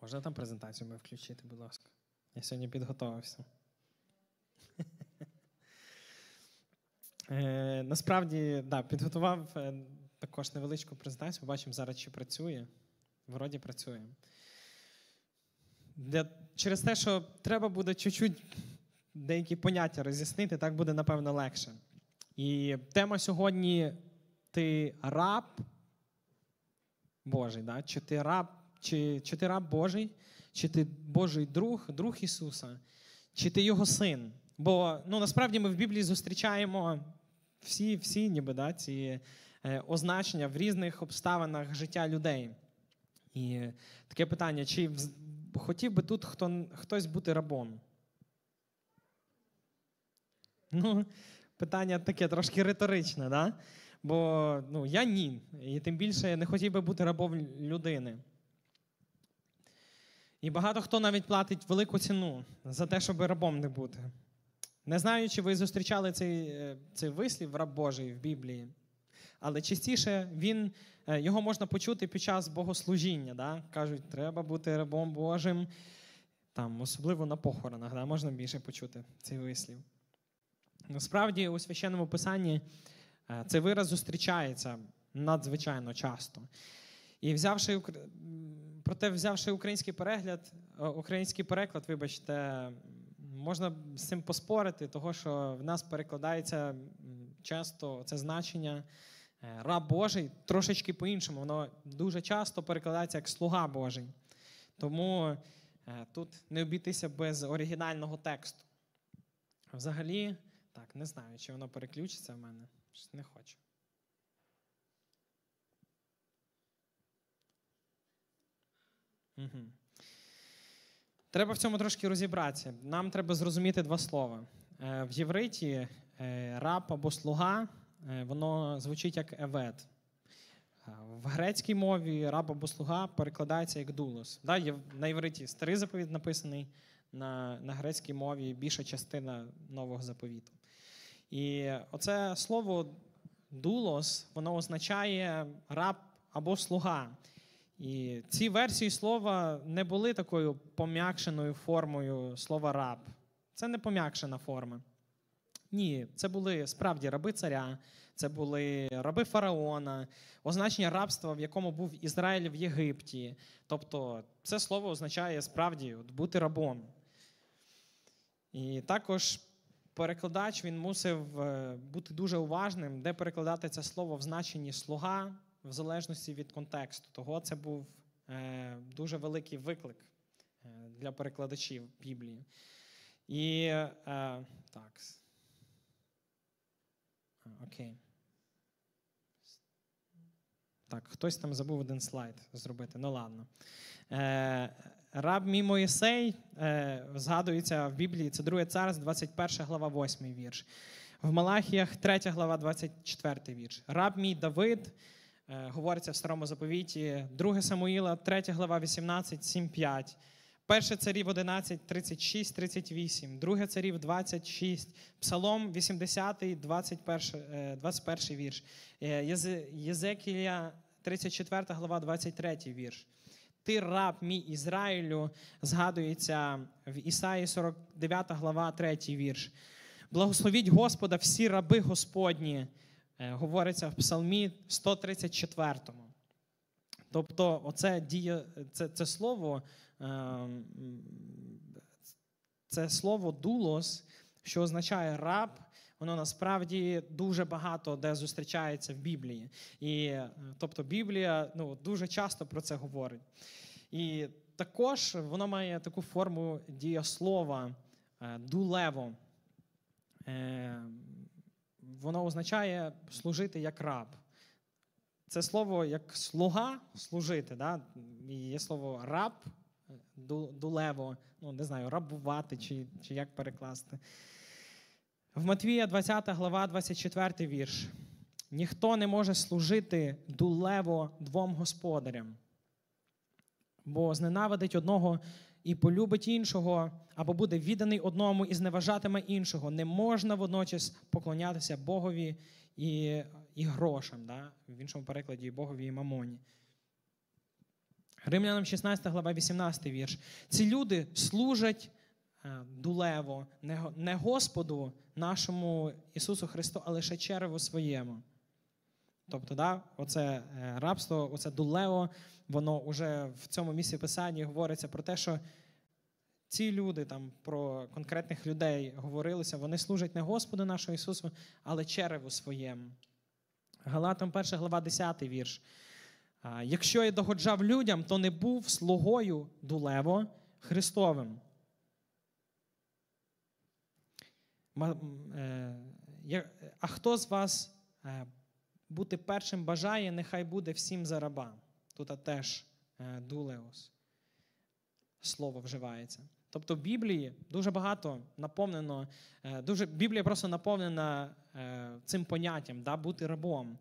Можна там презентацію ми включити, будь ласка. Я сьогодні підготувався. Е, Насправді, да, підготував е, також невеличку презентацію. Бачимо зараз, чи працює. Вроді працює. Для, через те, що треба буде чуть-чуть деякі поняття роз'яснити, так буде, напевно, легше. І тема сьогодні ти раб Божий, да? чи ти раб, чи, чи ти раб Божий, чи ти Божий друг, друг Ісуса, чи ти його син. Бо ну, насправді ми в Біблії зустрічаємо всі всі ніби, да, ці е, означення в різних обставинах життя людей. І таке питання: чи хотів би тут хто, хтось бути рабом? Ну, питання таке трошки риторичне, да? бо ну, я ні. І тим більше не хотів би бути рабом людини. І багато хто навіть платить велику ціну за те, щоб рабом не бути. Не знаю, чи ви зустрічали цей е, цей вислів раб Божий в Біблії, але частіше він, е, його можна почути під час богослужіння. Да? Кажуть, треба бути рабом Божим, там, особливо на похоронах, да? можна більше почути цей вислів. Насправді, у священному писанні е, цей вираз зустрічається надзвичайно часто. І взявши проте, взявши український перегляд, український переклад, вибачте, можна з цим поспорити, того що в нас перекладається часто це значення е, раб Божий трошечки по-іншому. Воно дуже часто перекладається як слуга Божий. Тому е, тут не обійтися без оригінального тексту. Взагалі, так, не знаю, чи воно переключиться в мене. Не хочу. Угу. Треба в цьому трошки розібратися. Нам треба зрозуміти два слова. Е, в євриті е, раб або слуга, е, воно звучить як евет. В грецькій мові раб або слуга перекладається як дулос. На євриті старий заповіт написаний, на на грецькій мові більша частина нового заповіту. І оце слово дулос, воно означає раб або слуга. І ці версії слова не були такою пом'якшеною формою слова раб. Це не пом'якшена форма. Ні, це були справді раби царя, це були раби фараона, означення рабства, в якому був Ізраїль в Єгипті. Тобто це слово означає справді от, бути рабом. І також перекладач він мусив е, бути дуже уважним, де перекладати це слово в значенні слуга в залежності від контексту. Того це був е, дуже великий виклик е, для перекладачів Біблії. І е, так. Окей. Так, хтось там забув один слайд зробити. Ну ладно. Раб мій Моїсей згадується в Біблії, це 2 царств, 21 глава, 8 вірш. В Малахіях 3 глава, 24 вірш. Раб мій Давид говориться в старому заповіті, 2 Самуїла, 3 глава, 18, 7, 5. Перше царів 11, 36, 38, друге царів 26, Псалом 80, 21 21 вірш, е, Єзекія 34 глава, 23 вірш. Ти раб мій Ізраїлю, згадується в Ісаї 49 глава, 3 вірш. Благословіть Господа всі раби Господні. Е, говориться в Псалмі 134. Тобто, оце діє, це, це слово, ем, це слово дулос, що означає раб, воно насправді дуже багато де зустрічається в Біблії. І е, тобто Біблія ну, дуже часто про це говорить. І також воно має таку форму дієслова е, дулево. Воно означає служити як раб. Це слово як слуга служити. Да? Є слово раб, дулево, ну не знаю, рабувати чи, чи як перекласти. В Матвія 20 глава, 24 вірш. Ніхто не може служити дулево двом господарям, бо зненавидить одного і полюбить іншого, або буде відданий одному і зневажатиме іншого. Не можна водночас поклонятися Богові і і грошам, да? в іншому перекладі Богові і мамоні. Римлянам 16 глава, 18 вірш. Ці люди служать е, дулево, не Господу нашому Ісусу Христу, а лише череву своєму. Тобто, да, оце е, рабство, оце дулево, воно вже в цьому місці писання говориться про те, що ці люди там про конкретних людей говорилося, вони служать не Господу нашого Ісусу, але череву своєму. Галатам 1 глава, 10 вірш. Якщо я догоджав людям, то не був слугою дулево Христовим. Е, а хто з вас е, бути першим бажає, нехай буде всім за раба. Тут теж е, дулеос слово вживається. Тобто в Біблії дуже багато наповнено, дуже, Біблія просто наповнена цим поняттям да, бути рабом.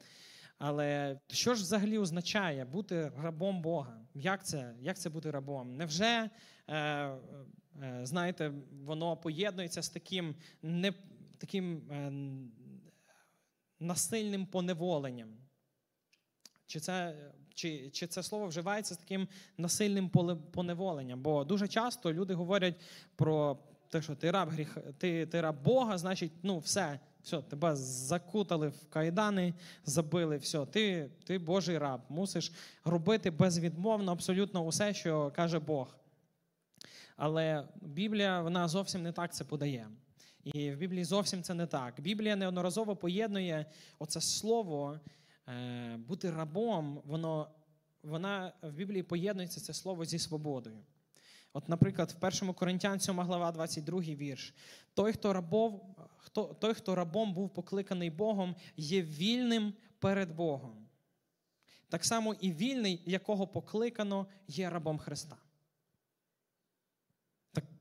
Але що ж взагалі означає бути рабом Бога? Як це як це бути рабом? Невже, е, е, знаєте, воно поєднується з таким не, таким е, насильним поневоленням? Чи це чи, чи це слово вживається з таким насильним поневоленням? Бо дуже часто люди говорять про те, що ти раб гріх, ти, ти раб Бога, значить, ну все, все, тебе закутали в кайдани, забили, все, ти ти Божий раб, мусиш робити безвідмовно абсолютно усе, що каже Бог. Але Біблія вона зовсім не так це подає. І в Біблії зовсім це не так. Біблія неодноразово поєднує оце слово бути рабом, воно, вона в Біблії поєднується це слово зі свободою. От, наприклад, в 1 Коринтян 7 глава, 22 вірш. Той, хто рабов, хто, той, хто рабом був покликаний Богом, є вільним перед Богом. Так само і вільний, якого покликано, є рабом Христа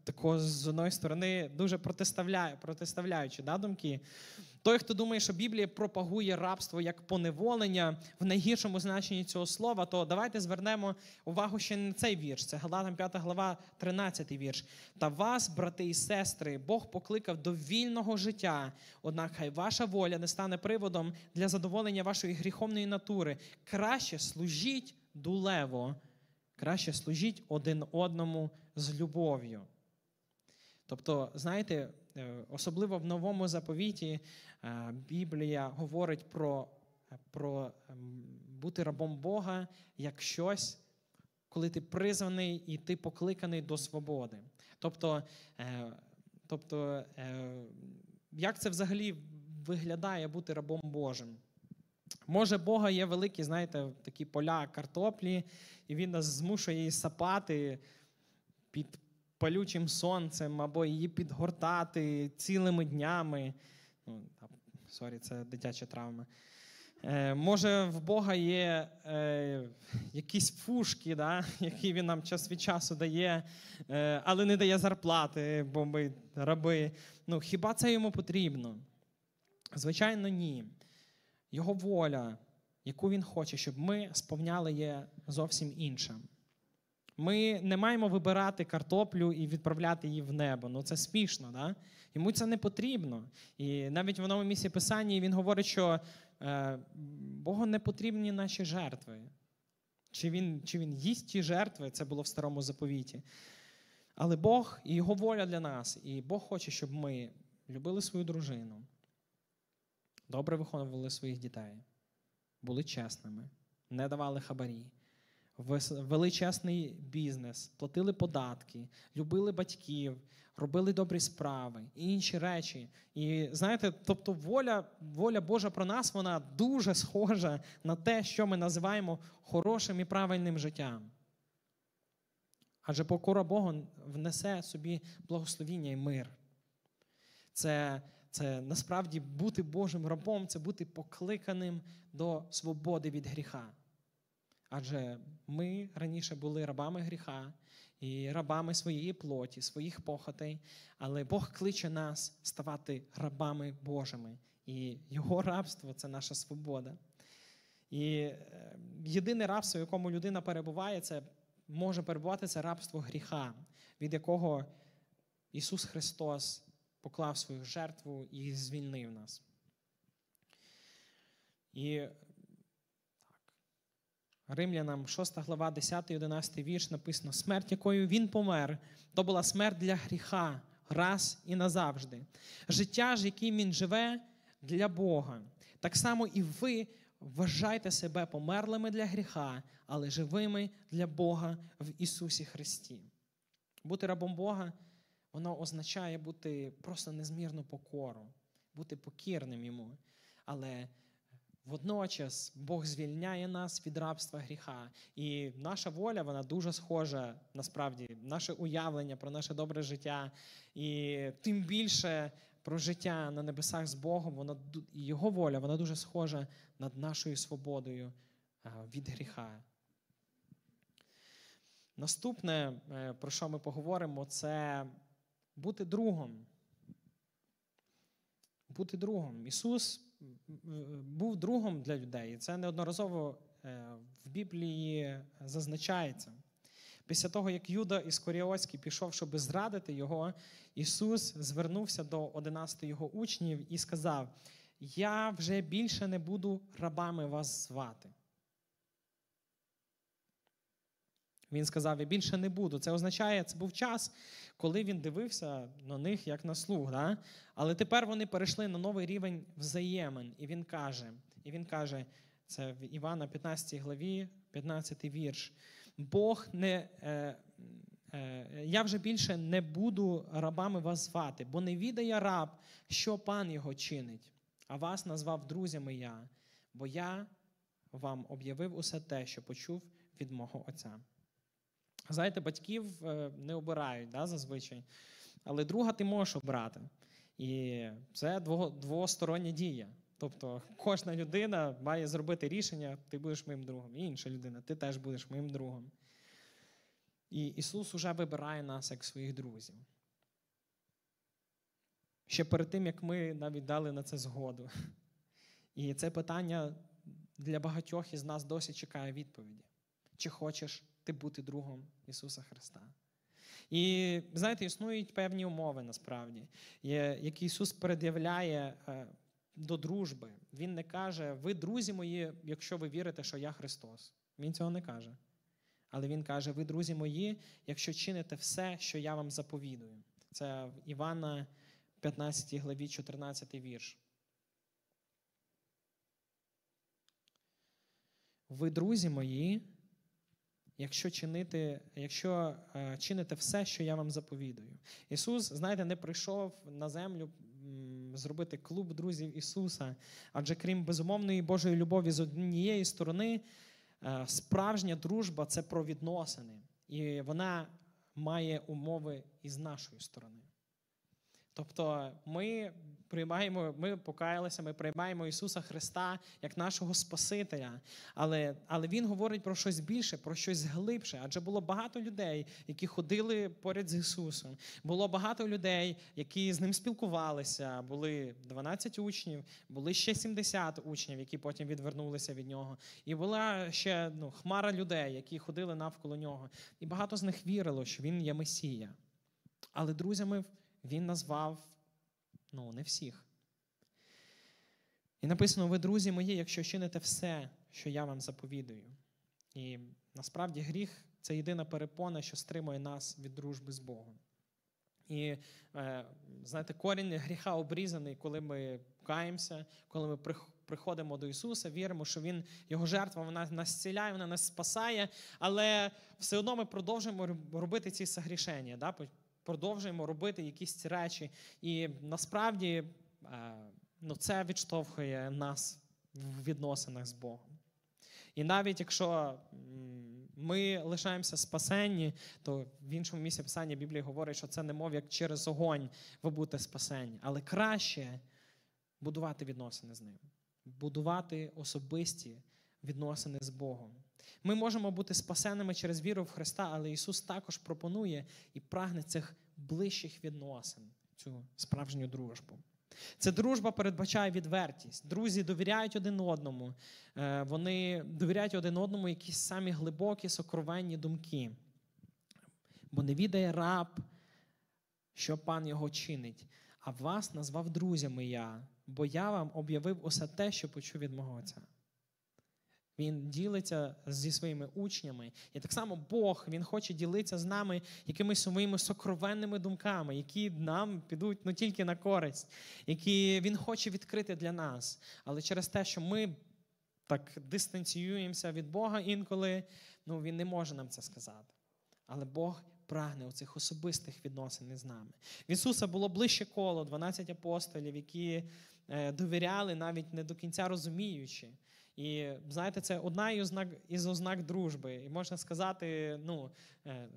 такого з одної сторони дуже протиставляє, протиставляючи да, думки. Той, хто думає, що Біблія пропагує рабство як поневолення в найгіршому значенні цього слова, то давайте звернемо увагу ще на цей вірш. Це Галатам 5 глава, 13 вірш. Та вас, брати і сестри, Бог покликав до вільного життя. Однак хай ваша воля не стане приводом для задоволення вашої гріховної натури. Краще служіть дулево, краще служіть один одному з любов'ю. Тобто, знаєте, е, особливо в новому заповіті е, Біблія говорить про про ем, бути рабом Бога як щось, коли ти призваний і ти покликаний до свободи. Тобто, е, тобто як це взагалі виглядає бути рабом Божим? Може, Бога є великі, знаєте, такі поля картоплі, і він нас змушує її сапати під палючим сонцем, або її підгортати цілими днями. Ну, sorry, це дитяча травма. Е, Може, в Бога є е, якісь фушки, да, які він нам час від часу дає, е, але не дає зарплати, бо ми раби. Ну, Хіба це йому потрібно? Звичайно, ні. Його воля, яку він хоче, щоб ми сповняли, є зовсім інша. Ми не маємо вибирати картоплю і відправляти її в небо. Ну це смішно, да? Йому це не потрібно. І навіть в одному місці писання він говорить, що е, Богу не потрібні наші жертви. Чи він чи він їсть ті жертви, це було в старому заповіті. Але Бог і Його воля для нас. І Бог хоче, щоб ми любили свою дружину, добре виховували своїх дітей, були чесними, не давали хабарі величезний бізнес, платили податки, любили батьків, робили добрі справи і інші речі. І знаєте, тобто воля, воля Божа про нас, вона дуже схожа на те, що ми називаємо хорошим і правильним життям. Адже покора Богу внесе собі благословіння і мир. Це це насправді бути Божим рабом, це бути покликаним до свободи від гріха. Адже ми раніше були рабами гріха і рабами своєї плоті, своїх похотей, але Бог кличе нас ставати рабами Божими. І Його рабство це наша свобода. І е, єдине рабство, в якому людина перебуває, це може перебувати це рабство гріха, від якого Ісус Христос поклав свою жертву і звільнив нас. І Римлянам 6 глава, 10, 11 вірш написано: смерть, якою він помер, то була смерть для гріха раз і назавжди. Життя ж, яким він живе, для Бога. Так само і ви вважайте себе померлими для гріха, але живими для Бога в Ісусі Христі. Бути рабом Бога, воно означає бути просто незмірно покору, бути покірним йому. Але водночас Бог звільняє нас від рабства гріха. І наша воля, вона дуже схожа, насправді, наше уявлення про наше добре життя. І тим більше про життя на небесах з Богом, воно, його воля, вона дуже схожа над нашою свободою від гріха. Наступне, е, про що ми поговоримо, це бути другом. Бути другом. Ісус був другом для людей. і Це неодноразово е, в Біблії зазначається. Після того, як Юда Іскоріоцький пішов, щоб зрадити його, Ісус звернувся до 11 його учнів і сказав: Я вже більше не буду рабами вас звати. Він сказав: Я більше не буду. Це означає, це був час, коли він дивився на них як на слуг. Да? Але тепер вони перейшли на новий рівень взаємин. І він каже: і він каже, це в Івана 15 главі, 15 вірш. Бог не. Е, е, я вже більше не буду рабами вас звати, бо не відає раб, що пан його чинить, а вас назвав друзями я, бо я вам об'явив усе те, що почув від мого Отця. Знаєте, батьків е, не обирають да, зазвичай, але друга ти можеш обрати. І це двостороння дія. Тобто кожна людина має зробити рішення, ти будеш моїм другом, і інша людина, ти теж будеш моїм другом. І Ісус уже вибирає нас як своїх друзів. Ще перед тим, як ми навіть дали на це згоду. І це питання для багатьох із нас досі чекає відповіді. Чи хочеш ти бути другом Ісуса Христа? І знаєте, існують певні умови насправді, які Ісус пред'являє е, до дружби. Він не каже, ви друзі мої, якщо ви вірите, що я Христос. Він цього не каже. Але Він каже: ви друзі мої, якщо чините все, що я вам заповідую. Це в Івана 15 главі, 14 вірш. Ви, друзі мої, якщо чинити, якщо е, чините все, що я вам заповідую. Ісус, знаєте, не прийшов на землю зробити клуб друзів Ісуса, адже крім безумовної Божої любові з однієї сторони, е, справжня дружба це про відносини, і вона має умови із нашої сторони. Тобто ми приймаємо, ми покаялися, ми приймаємо Ісуса Христа як нашого Спасителя. Але але Він говорить про щось більше, про щось глибше. Адже було багато людей, які ходили поряд з Ісусом. Було багато людей, які з ним спілкувалися. Були 12 учнів, були ще 70 учнів, які потім відвернулися від нього. І була ще ну, хмара людей, які ходили навколо нього. І багато з них вірило, що він є Месія. Але друзями він назвав ну, не всіх. І написано: ви, друзі мої, якщо чините все, що я вам заповідую. І насправді гріх це єдина перепона, що стримує нас від дружби з Богом. І е, знаєте, корінь гріха обрізаний, коли ми каємося, коли ми приходимо до Ісуса, віримо, що Він, Його жертва, вона нас зціляє, вона нас спасає, але все одно ми продовжуємо робити ці согрішення. Да? Продовжуємо робити якісь речі. І насправді е, ну, це відштовхує нас в відносинах з Богом. І навіть якщо ми лишаємося спасенні, то в іншому місці писання Біблії говорить, що це не мов як через огонь ви будете спасені. Але краще будувати відносини з ним, будувати особисті відносини з Богом. Ми можемо бути спасеними через віру в Христа, але Ісус також пропонує і прагне цих ближчих відносин, цю справжню дружбу. Ця дружба передбачає відвертість. Друзі довіряють один одному, е, вони довіряють один одному якісь самі глибокі, сокровенні думки. Бо не відає раб, що пан його чинить, а вас назвав друзями я, бо я вам об'явив усе те, що почув від мого Отця. Він ділиться зі своїми учнями. І так само Бог Він хоче ділитися з нами якимись своїми сокровенними думками, які нам підуть ну, тільки на користь, які Він хоче відкрити для нас. Але через те, що ми так дистанціюємося від Бога інколи, ну, Він не може нам це сказати. Але Бог прагне оцих особистих відносин з нами. В Ісуса було ближче коло 12 апостолів, які е, довіряли, навіть не до кінця розуміючи. І знаєте, це одна із ознак, із ознак дружби. І можна сказати, ну, е,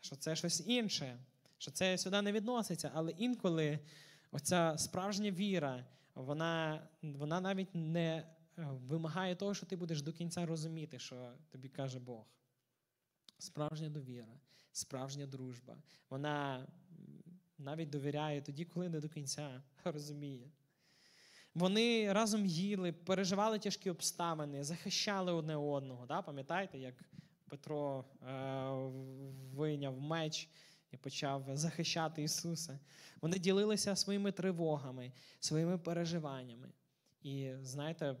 що це щось інше, що це сюди не відноситься. Але інколи оця справжня віра, вона, вона навіть не е, вимагає того, що ти будеш до кінця розуміти, що тобі каже Бог. Справжня довіра, справжня дружба. Вона навіть довіряє тоді, коли не до кінця розуміє. Вони разом їли, переживали тяжкі обставини, захищали одне одного. Да? Пам'ятаєте, як Петро е, вийняв меч і почав захищати Ісуса? Вони ділилися своїми тривогами, своїми переживаннями. І знаєте,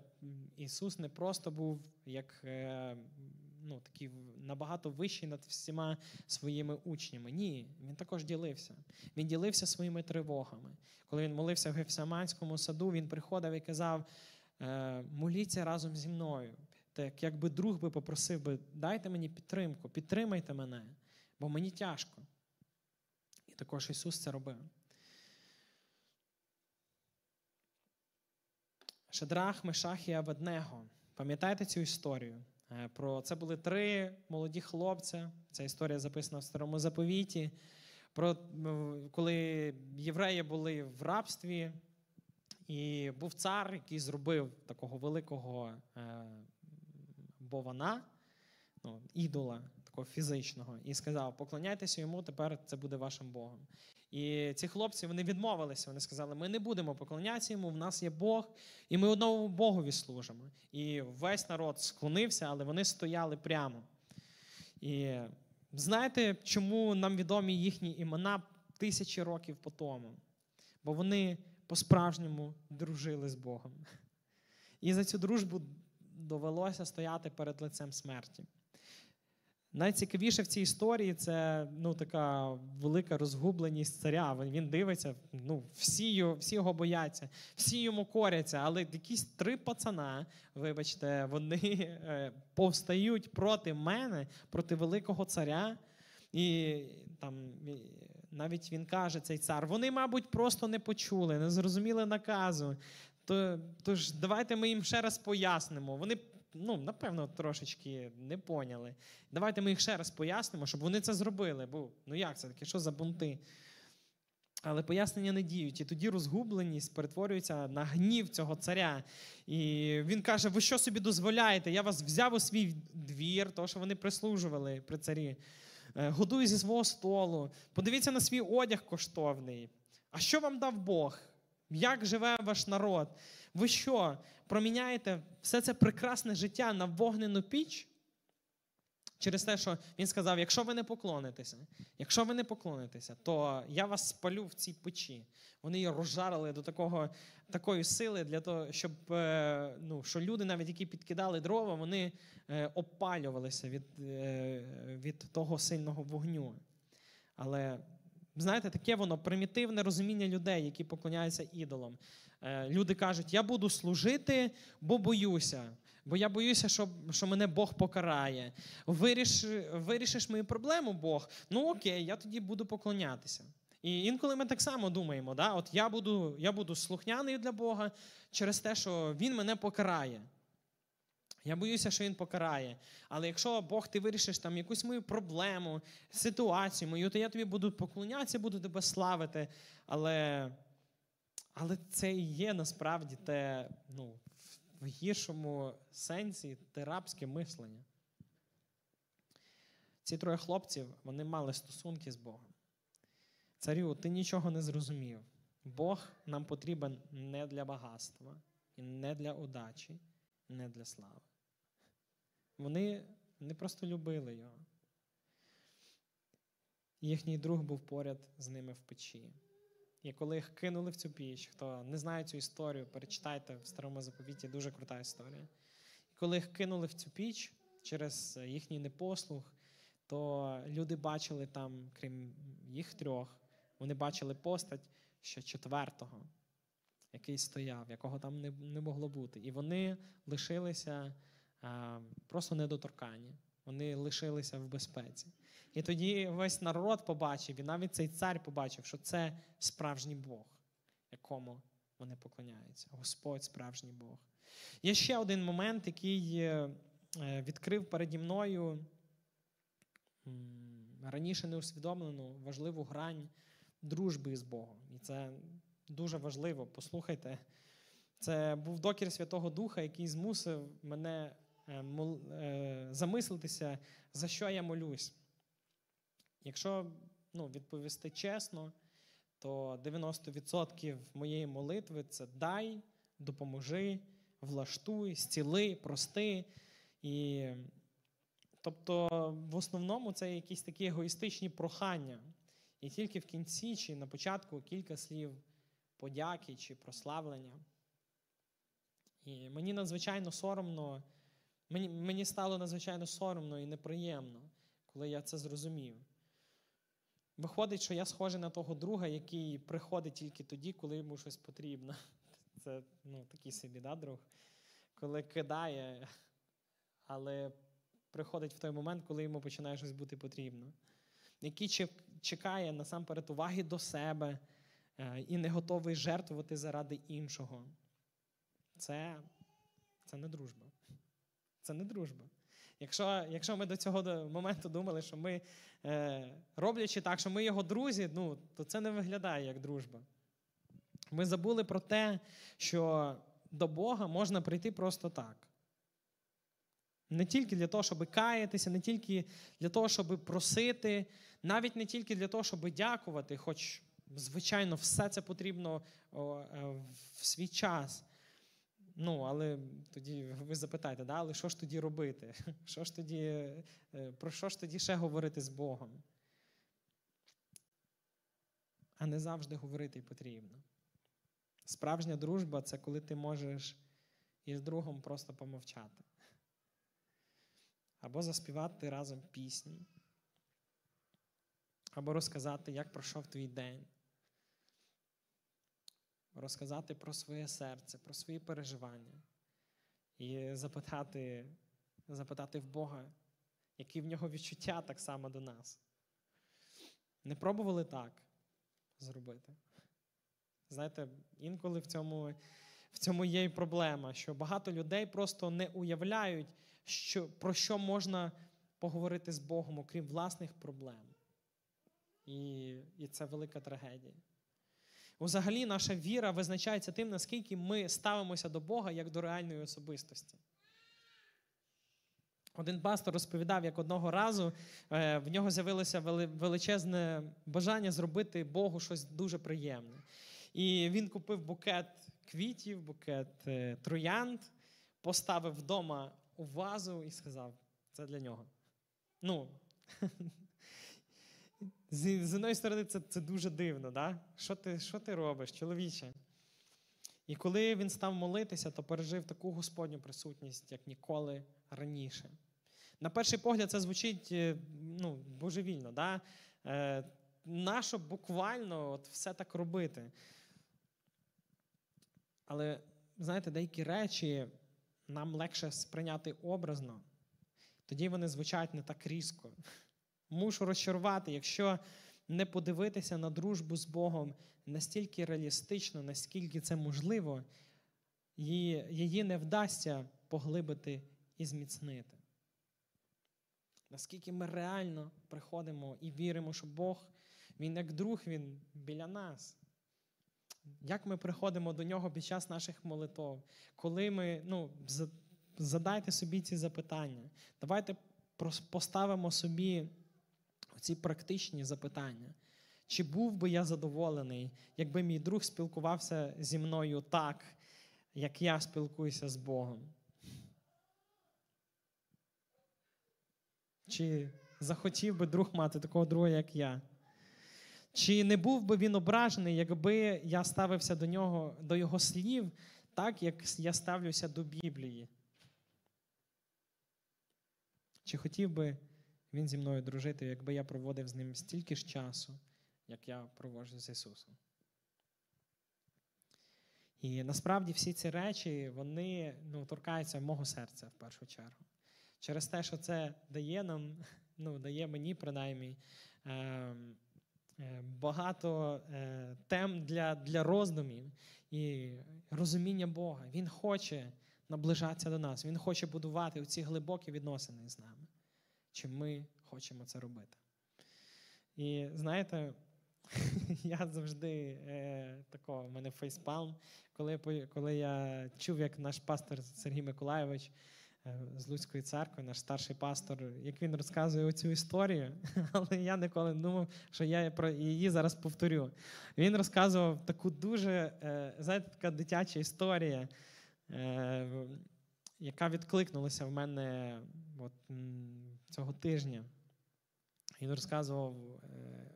Ісус не просто був як е, ну, такий набагато вищий над всіма своїми учнями. Ні, він також ділився. Він ділився своїми тривогами. Коли він молився в Гефсиманському саду, він приходив і казав: «Е, моліться разом зі мною. Так, якби друг би попросив би, дайте мені підтримку, підтримайте мене, бо мені тяжко. І також Ісус це робив. Шедрах, Мешах і Аведнего. Пам'ятаєте цю історію? Е, про це були три молоді хлопця. Ця історія записана в старому заповіті. Про коли євреї були в рабстві, і був цар, який зробив такого великого е, бована, ну, ідола такого фізичного, і сказав: поклоняйтеся йому, тепер це буде вашим Богом. І ці хлопці вони відмовилися. Вони сказали: ми не будемо поклонятися йому, в нас є Бог, і ми одному Богові служимо. І весь народ склонився, але вони стояли прямо. І знаєте, чому нам відомі їхні імена тисячі років по тому? Бо вони по-справжньому дружили з Богом. І за цю дружбу довелося стояти перед лицем смерті. Найцікавіше в цій історії це ну, така велика розгубленість царя. Він дивиться, ну, всі всі його бояться, всі йому коряться, але якісь три пацана, вибачте, вони е, повстають проти мене, проти великого царя. І там навіть він каже, цей цар, вони, мабуть, просто не почули, не зрозуміли наказу. Тож давайте ми їм ще раз пояснимо. Вони ну, напевно, трошечки не поняли. Давайте ми їх ще раз пояснимо, щоб вони це зробили. Бо ну як це таке, що за бунти? Але пояснення не діють. І тоді розгубленість перетворюється на гнів цього царя. І він каже: Ви що собі дозволяєте? Я вас взяв у свій двір, тому що вони прислужували при царі. Е, годую зі свого столу. Подивіться на свій одяг коштовний. А що вам дав Бог? Як живе ваш народ? Ви що, проміняєте все це прекрасне життя на вогнену піч? Через те, що він сказав: якщо ви не поклонитеся, якщо ви не поклонитеся, то я вас спалю в цій печі. Вони її розжарили до такого, такої сили, для того, щоб е, ну, що люди, навіть які підкидали дрова, вони е, опалювалися від, е, від того сильного вогню. Але знаєте, таке воно примітивне розуміння людей, які поклоняються ідолам. Е, люди кажуть, я буду служити, бо боюся. Бо я боюся, що що мене Бог покарає. Виріш, Вирішиш мою проблему, Бог. Ну окей, я тоді буду поклонятися. І інколи ми так само думаємо: да? от я буду я буду слухняний для Бога через те, що Він мене покарає. Я боюся, що він покарає. Але якщо Бог ти вирішиш там якусь мою проблему, ситуацію мою, то я тобі буду поклонятися, буду тебе славити. Але але це і є насправді те, ну, в гіршому сенсі те рабське мислення. Ці троє хлопців вони мали стосунки з Богом. Царю, ти нічого не зрозумів. Бог нам потрібен не для багатства, і не для удачі, не для слави. Вони не просто любили його. Їхній друг був поряд з ними в печі. І коли їх кинули в цю піч, хто не знає цю історію, перечитайте в старому заповіті дуже крута історія. І коли їх кинули в цю піч через їхній непослух, то люди бачили там, крім їх трьох, вони бачили постать ще четвертого, який стояв, якого там не могло бути. І вони лишилися просто недоторкані. Вони лишилися в безпеці. І тоді весь народ побачив, і навіть цей цар побачив, що це справжній Бог, якому вони поклоняються. Господь справжній Бог. Є ще один момент, який е, відкрив переді мною раніше не усвідомлену важливу грань дружби з Богом. І це дуже важливо. Послухайте, це був докір Святого Духа, який змусив мене е, е, замислитися, за що я молюсь. Якщо ну, відповісти чесно, то 90% моєї молитви це дай, допоможи, влаштуй, зціли, прости. І Тобто, в основному це якісь такі егоїстичні прохання. І тільки в кінці чи на початку кілька слів подяки чи прославлення. І мені надзвичайно соромно, мені, мені стало надзвичайно соромно і неприємно, коли я це зрозумів. Виходить, що я схожий на того друга, який приходить тільки тоді, коли йому щось потрібно. Це ну, такий собі да, друг, коли кидає, але приходить в той момент, коли йому починає щось бути потрібно, який чекає насамперед уваги до себе е, і не готовий жертвувати заради іншого. Це це не дружба. Це не дружба. Якщо якщо ми до цього моменту думали, що ми, е, роблячи так, що ми його друзі, ну, то це не виглядає як дружба. Ми забули про те, що до Бога можна прийти просто так. Не тільки для того, щоб каятися, не тільки для того, щоб просити, навіть не тільки для того, щоб дякувати, хоч, звичайно, все це потрібно е, в свій час. Ну, але тоді ви запитаєте, да, але що ж тоді робити? Що ж тоді, е, Про що ж тоді ще говорити з Богом? А не завжди говорити потрібно. Справжня дружба це коли ти можеш із другом просто помовчати або заспівати разом пісні, або розказати, як пройшов твій день, розказати про своє серце, про свої переживання і запитати, запитати в Бога, які в нього відчуття так само до нас. Не пробували так зробити. Знаєте, інколи в цьому в цьому є і проблема, що багато людей просто не уявляють, що, про що можна поговорити з Богом, окрім власних проблем. І, І це велика трагедія. Взагалі, наша віра визначається тим, наскільки ми ставимося до Бога як до реальної особистості. Один пастор розповідав, як одного разу е, в нього з'явилося величезне бажання зробити Богу щось дуже приємне. І він купив букет квітів, букет е, троянд, поставив вдома у вазу і сказав: це для нього. Ну, з, з одної сторони, це це дуже дивно. да? Що ти що ти робиш, чоловіче? І коли він став молитися, то пережив таку Господню присутність, як ніколи раніше. На перший погляд, це звучить е, ну, божевільно. Да? Е, Нащо буквально от все так робити? Але, знаєте, деякі речі нам легше сприйняти образно, тоді вони звучать не так різко. Мушу розчарувати, якщо не подивитися на дружбу з Богом настільки реалістично, наскільки це можливо, її, не вдасться поглибити і зміцнити. Наскільки ми реально приходимо і віримо, що Бог, Він як друг, Він біля нас. Як ми приходимо до нього під час наших молитв? Коли ми ну, задайте собі ці запитання. Давайте поставимо собі ці практичні запитання. Чи був би я задоволений, якби мій друг спілкувався зі мною так, як я спілкуюся з Богом? Чи захотів би друг мати такого друга, як я? Чи не був би він ображений, якби я ставився до нього, до його слів, так, як я ставлюся до Біблії? Чи хотів би він зі мною дружити, якби я проводив з ним стільки ж часу, як я проводжу з Ісусом? І насправді всі ці речі вони ну, торкаються мого серця в першу чергу. Через те, що це дає нам, ну, дає мені принаймні е, багато е, тем для, для роздумів і розуміння Бога. Він хоче наближатися до нас, Він хоче будувати ці глибокі відносини з нами. Чи ми хочемо це робити? І знаєте, я завжди е, такого, в мене фейспалм, коли коли я чув, як наш пастор Сергій Миколайович е, з Луцької церкви, наш старший пастор, як він розказує оцю історію, але я ніколи не думав, що я про її зараз повторю. Він розказував таку дуже, е, знаєте, така дитяча історія. Е, яка відкликнулася в мене от, цього тижня. Він розказував, е,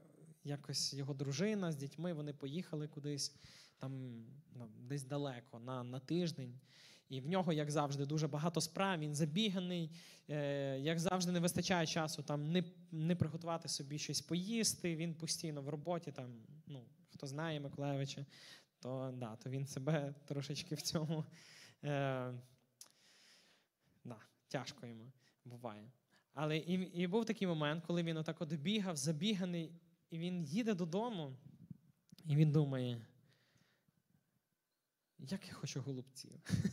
якось його дружина з дітьми вони поїхали кудись там ну, десь далеко на на тиждень. І в нього, як завжди, дуже багато справ. Він забіганий, е, як завжди, не вистачає часу там не не приготувати собі щось поїсти. Він постійно в роботі. Там, ну, Хто знає Миколаєвича, то да, то він себе трошечки в цьому. Е, да, Тяжко йому буває. Але і і був такий момент, коли він отак от бігав, забіганий, і він їде додому, і він думає, як я хочу голубців.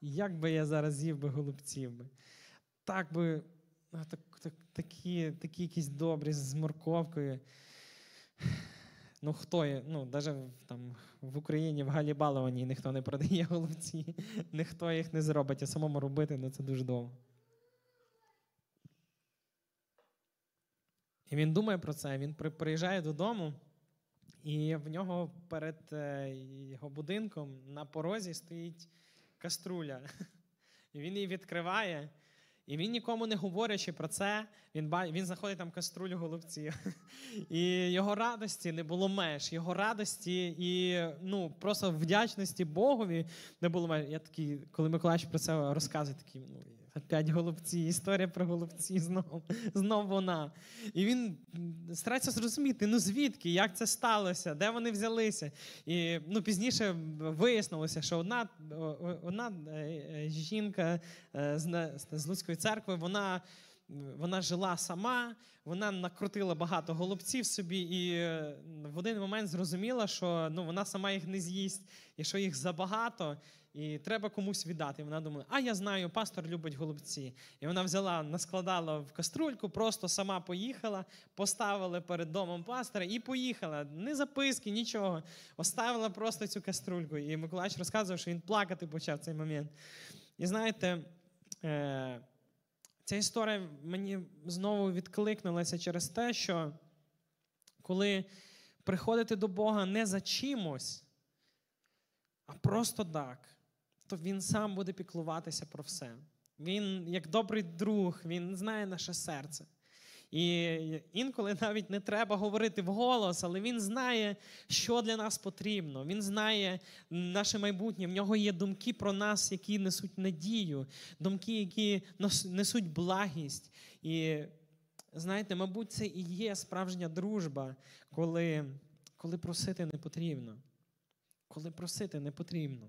Як би я зараз з'їв би голубців би? Так би, так, так, такі такі якісь добрі з морковкою. Ну, хто є? Ну, навіть там в Україні в Галібаловані ніхто не продає голубці, ніхто їх не зробить, а самому робити ну, це дуже довго. І він думає про це. Він приїжджає додому, і в нього перед е, його будинком на порозі стоїть каструля. І він її відкриває. І він нікому не говорячи про це, він він знаходить там каструлю голубців. І його радості не було меж. Його радості і ну, просто вдячності Богові не було меж. Я такий, коли Миколаївич про це розказує, такий, ну, П'ять голубці, історія про голубці знову знов вона. І він старається зрозуміти, ну звідки, як це сталося, де вони взялися. І ну, пізніше вияснилося, що одна одна е, жінка е, з Луцької церкви, вона вона жила сама, вона накрутила багато голубців собі, і е, в один момент зрозуміла, що ну, вона сама їх не з'їсть, і що їх забагато, і треба комусь віддати. І вона думала, а я знаю, пастор любить голубці. І вона взяла, наскладала в каструльку, просто сама поїхала, поставила перед домом пастора і поїхала. Не записки, нічого. Оставила просто цю каструльку. І Миколаївич розказував, що він плакати почав в цей момент. І знаєте. Ця історія мені знову відкликнулася через те, що коли приходити до Бога не за чимось, а просто так, то Він сам буде піклуватися про все. Він, як добрий друг, він знає наше серце. І інколи навіть не треба говорити вголос, але він знає, що для нас потрібно. Він знає наше майбутнє. В нього є думки про нас, які несуть надію, думки, які несуть благість. І знаєте, мабуть, це і є справжня дружба, коли, коли просити не потрібно. Коли просити не потрібно.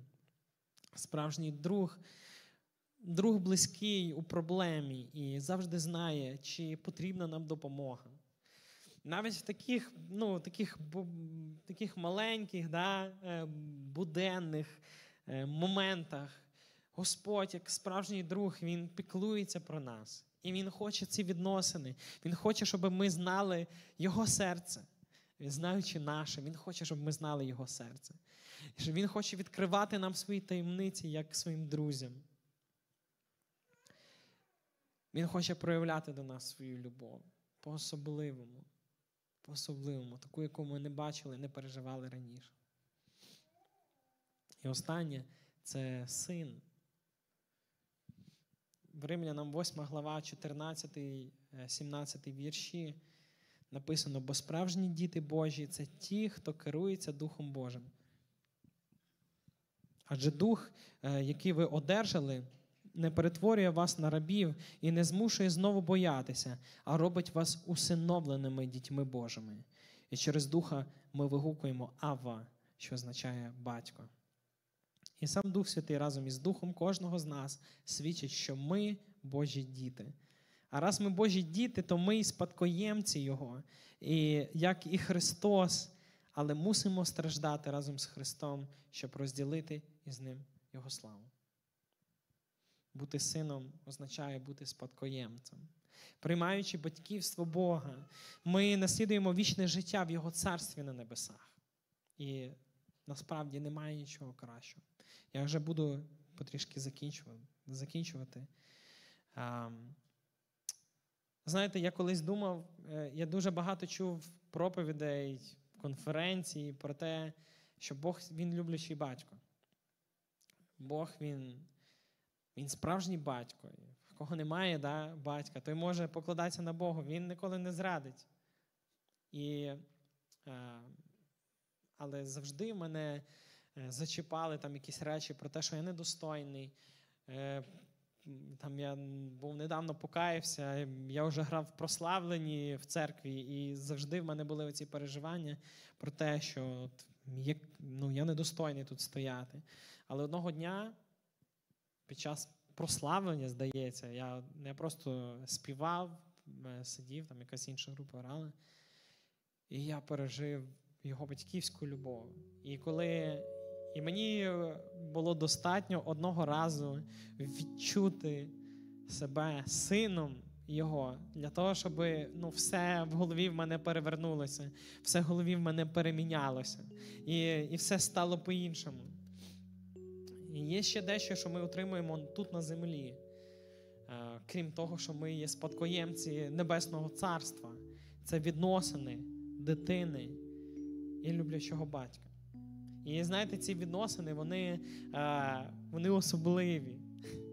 Справжній друг друг близький у проблемі і завжди знає, чи потрібна нам допомога. Навіть в таких ну, таких, таких маленьких, да, е, буденних е, моментах Господь, як справжній друг, Він піклується про нас. І Він хоче ці відносини. Він хоче, щоб ми знали Його серце. Знаючи наше, Він хоче, щоб ми знали Його серце. Він хоче відкривати нам свої таємниці як своїм друзям. Він хоче проявляти до нас свою любов по-особливому, по-особливому, таку, яку ми не бачили, не переживали раніше. І останнє це син. В Римлянам 8 глава, 14, 17 е, вірші написано: бо справжні діти Божі це ті, хто керується Духом Божим. Адже дух, е, який ви одержали, не перетворює вас на рабів і не змушує знову боятися, а робить вас усиновленими дітьми Божими. І через Духа ми вигукуємо Ава, що означає батько. І сам Дух Святий разом із Духом кожного з нас свідчить, що ми Божі діти. А раз ми Божі діти, то ми і спадкоємці Його, і як і Христос, але мусимо страждати разом з Христом, щоб розділити із Ним Його славу. Бути сином означає бути спадкоємцем. Приймаючи батьківство Бога, ми наслідуємо вічне життя в Його царстві на небесах. І насправді немає нічого кращого. Я вже буду потрішки закінчувати. Знаєте, я колись думав, е, я дуже багато чув проповідей, конференцій про те, що Бог він люблячий батько. Бог він він справжній батько. В кого немає да, батька, той може покладатися на Бога, він ніколи не зрадить. І, е, Але завжди мене е, зачіпали там якісь речі про те, що я недостойний. Е, там Я був недавно покаявся, я вже грав в прославленні в церкві, і завжди в мене були оці переживання про те, що от, я, ну, я недостойний тут стояти. Але одного дня під час прославлення, здається, я я просто співав, е, сидів, там якась інша група грала, і я пережив його батьківську любов. І коли і мені було достатньо одного разу відчути себе сином його для того, щоб ну, все в голові в мене перевернулося, все в голові в мене перемінялося, і, і все стало по-іншому. І є ще дещо, що ми отримуємо тут на землі, е, крім того, що ми є спадкоємці Небесного Царства. Це відносини дитини і люблячого батька. І знаєте, ці відносини, вони е, вони особливі.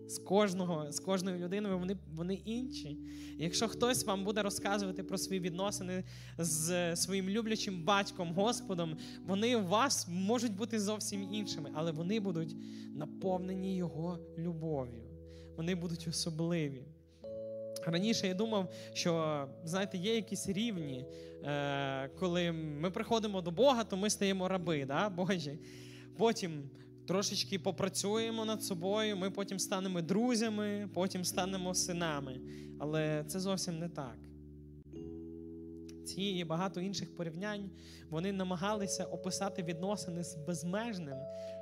З кожного, з кожною людиною вони вони інші. Якщо хтось вам буде розказувати про свої відносини з своїм люблячим батьком, Господом, вони у вас можуть бути зовсім іншими, але вони будуть наповнені Його любов'ю. Вони будуть особливі. Раніше я думав, що знаєте, є якісь рівні, е, коли ми приходимо до Бога, то ми стаємо раби, да, Божі. Потім трошечки попрацюємо над собою, ми потім станемо друзями, потім станемо синами. Але це зовсім не так. Ці і багато інших порівнянь вони намагалися описати відносини з безмежним,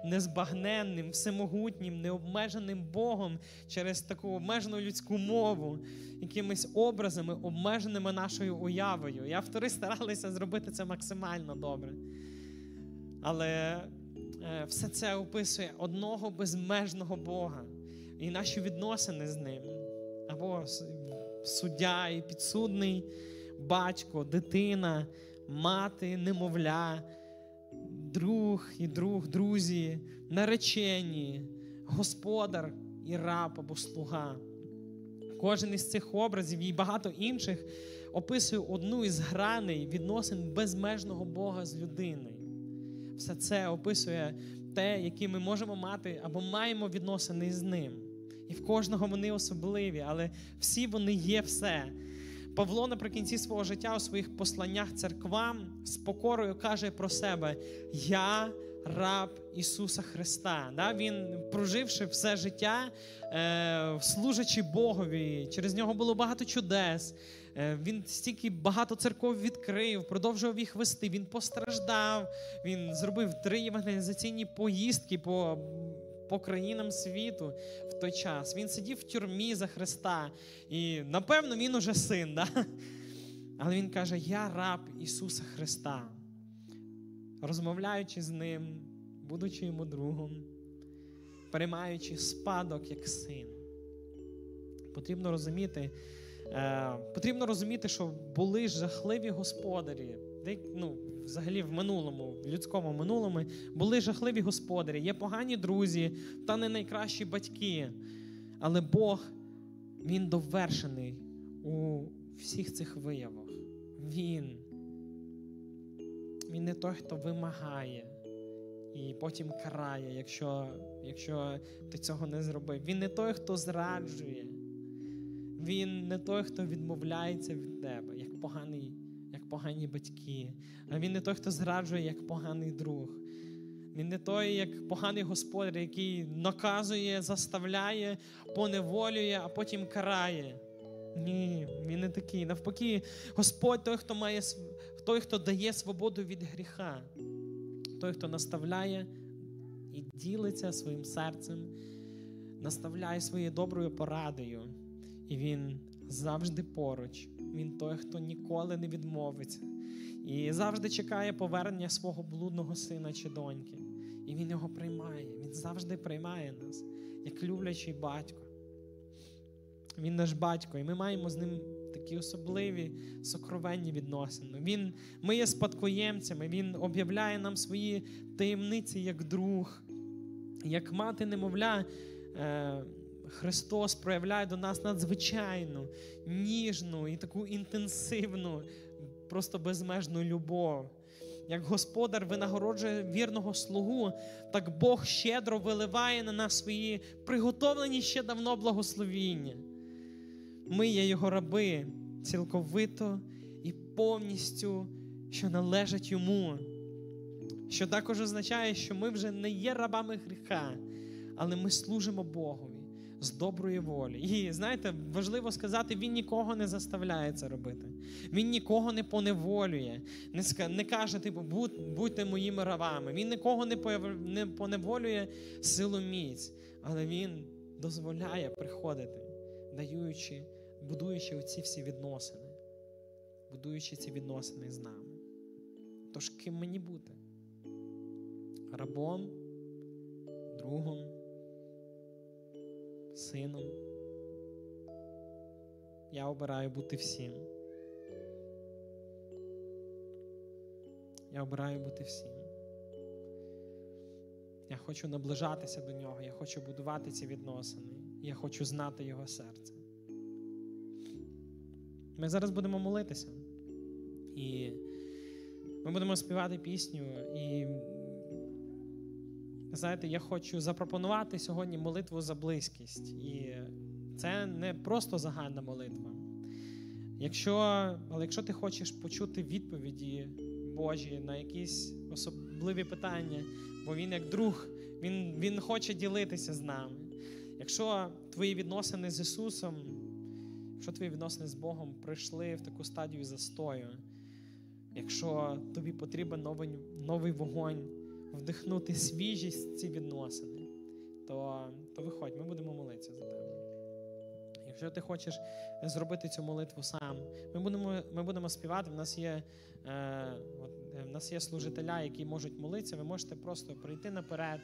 незбагненним, всемогутнім, необмеженим Богом через таку обмежену людську мову, якимись образами, обмеженими нашою уявою. І автори старалися зробити це максимально добре. Але все це описує одного безмежного Бога і наші відносини з ним. Або суддя і підсудний батько, дитина, мати, немовля, друг і друг, друзі, наречені, господар і раб або слуга. Кожен із цих образів і багато інших описує одну із граней відносин безмежного Бога з людиною. Все це описує те, які ми можемо мати або маємо відносини з ним. І в кожного вони особливі, але всі вони є все. Павло наприкінці свого життя у своїх посланнях церквам з покорою каже про себе: Я раб Ісуса Христа. Да? Він, проживши все життя, е, служачи Богові, через нього було багато чудес. Е, він стільки багато церков відкрив, продовжував їх вести. Він постраждав, він зробив три евангелізаційні поїздки по по країнам світу в той час. Він сидів в тюрмі за Христа. І напевно він уже син. Да? Але він каже: Я раб Ісуса Христа. Розмовляючи з ним, будучи йому другом, переймаючи спадок як син. Потрібно розуміти, е, потрібно розуміти, що були жахливі господарі, де, ну, взагалі в минулому, в людському минулому, були жахливі господарі, є погані друзі та не найкращі батьки. Але Бог, Він довершений у всіх цих виявах. Він. Він не той, хто вимагає і потім карає, якщо, якщо ти цього не зробив. Він не той, хто зраджує. Він не той, хто відмовляється від тебе, як поганий, як погані батьки. А він не той, хто зраджує, як поганий друг. Він не той, як поганий господар, який наказує, заставляє, поневолює, а потім карає. Ні, він не такий. Навпаки, Господь той, хто має той, хто дає свободу від гріха, той, хто наставляє і ділиться своїм серцем, наставляє своєю доброю порадою. І він завжди поруч. Він той, хто ніколи не відмовиться. І завжди чекає повернення свого блудного сина чи доньки. І він його приймає. Він завжди приймає нас, як люблячий батько. Він наш батько, і ми маємо з ним такі особливі сокровенні відносини. Він, Ми є спадкоємцями, Він об'являє нам свої таємниці як друг, як мати немовля. Е, Христос проявляє до нас надзвичайну, ніжну і таку інтенсивну, просто безмежну любов. Як Господар винагороджує вірного слугу, так Бог щедро виливає на нас свої приготовлені ще давно благословіння. Ми є Його раби цілковито і повністю, що належать йому. Що також означає, що ми вже не є рабами гріха, але ми служимо Богові з доброї волі. І знаєте, важливо сказати, він нікого не заставляє це робити. Він нікого не поневолює, не не каже, типу, будь, будьте моїми рабами. Він нікого не, не поневолює силу міць, але він дозволяє приходити, даючи, будуючи оці всі відносини, будуючи ці відносини з нами. Тож ким мені бути? Рабом, другом сином. Я обираю бути всім. Я обираю бути всім. Я хочу наближатися до нього, я хочу будувати ці відносини, я хочу знати його серце. Ми зараз будемо молитися. І ми будемо співати пісню. І знаєте, я хочу запропонувати сьогодні молитву за близькість. І це не просто загальна молитва. Якщо, Але якщо ти хочеш почути відповіді Божі на якісь особливі питання, бо Він як друг, Він, Він хоче ділитися з нами. Якщо твої відносини з Ісусом, якщо твої відносини з Богом прийшли в таку стадію застою, якщо тобі потрібен новий, новий вогонь вдихнути свіжість ці відносини, то то виходь, ми будемо молитися за тебе. Якщо ти хочеш зробити цю молитву сам, ми будемо ми будемо співати. В нас є е, от, е, в нас є служителя, які можуть молитися. Ви можете просто прийти наперед.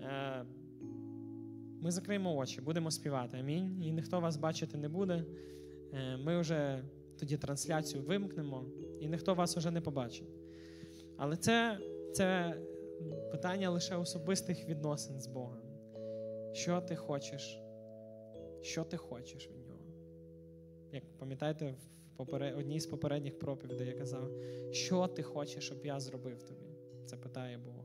Е, Ми закриємо очі, будемо співати. Амінь. І ніхто вас бачити не буде. Е, Ми вже тоді трансляцію вимкнемо, і ніхто вас вже не побачить. Але це, це питання лише особистих відносин з Богом. Що ти хочеш? Що ти хочеш від нього? Як пам'ятаєте, в одній з попередніх проповідей я казав, що ти хочеш, щоб я зробив тобі? Це питає Бог.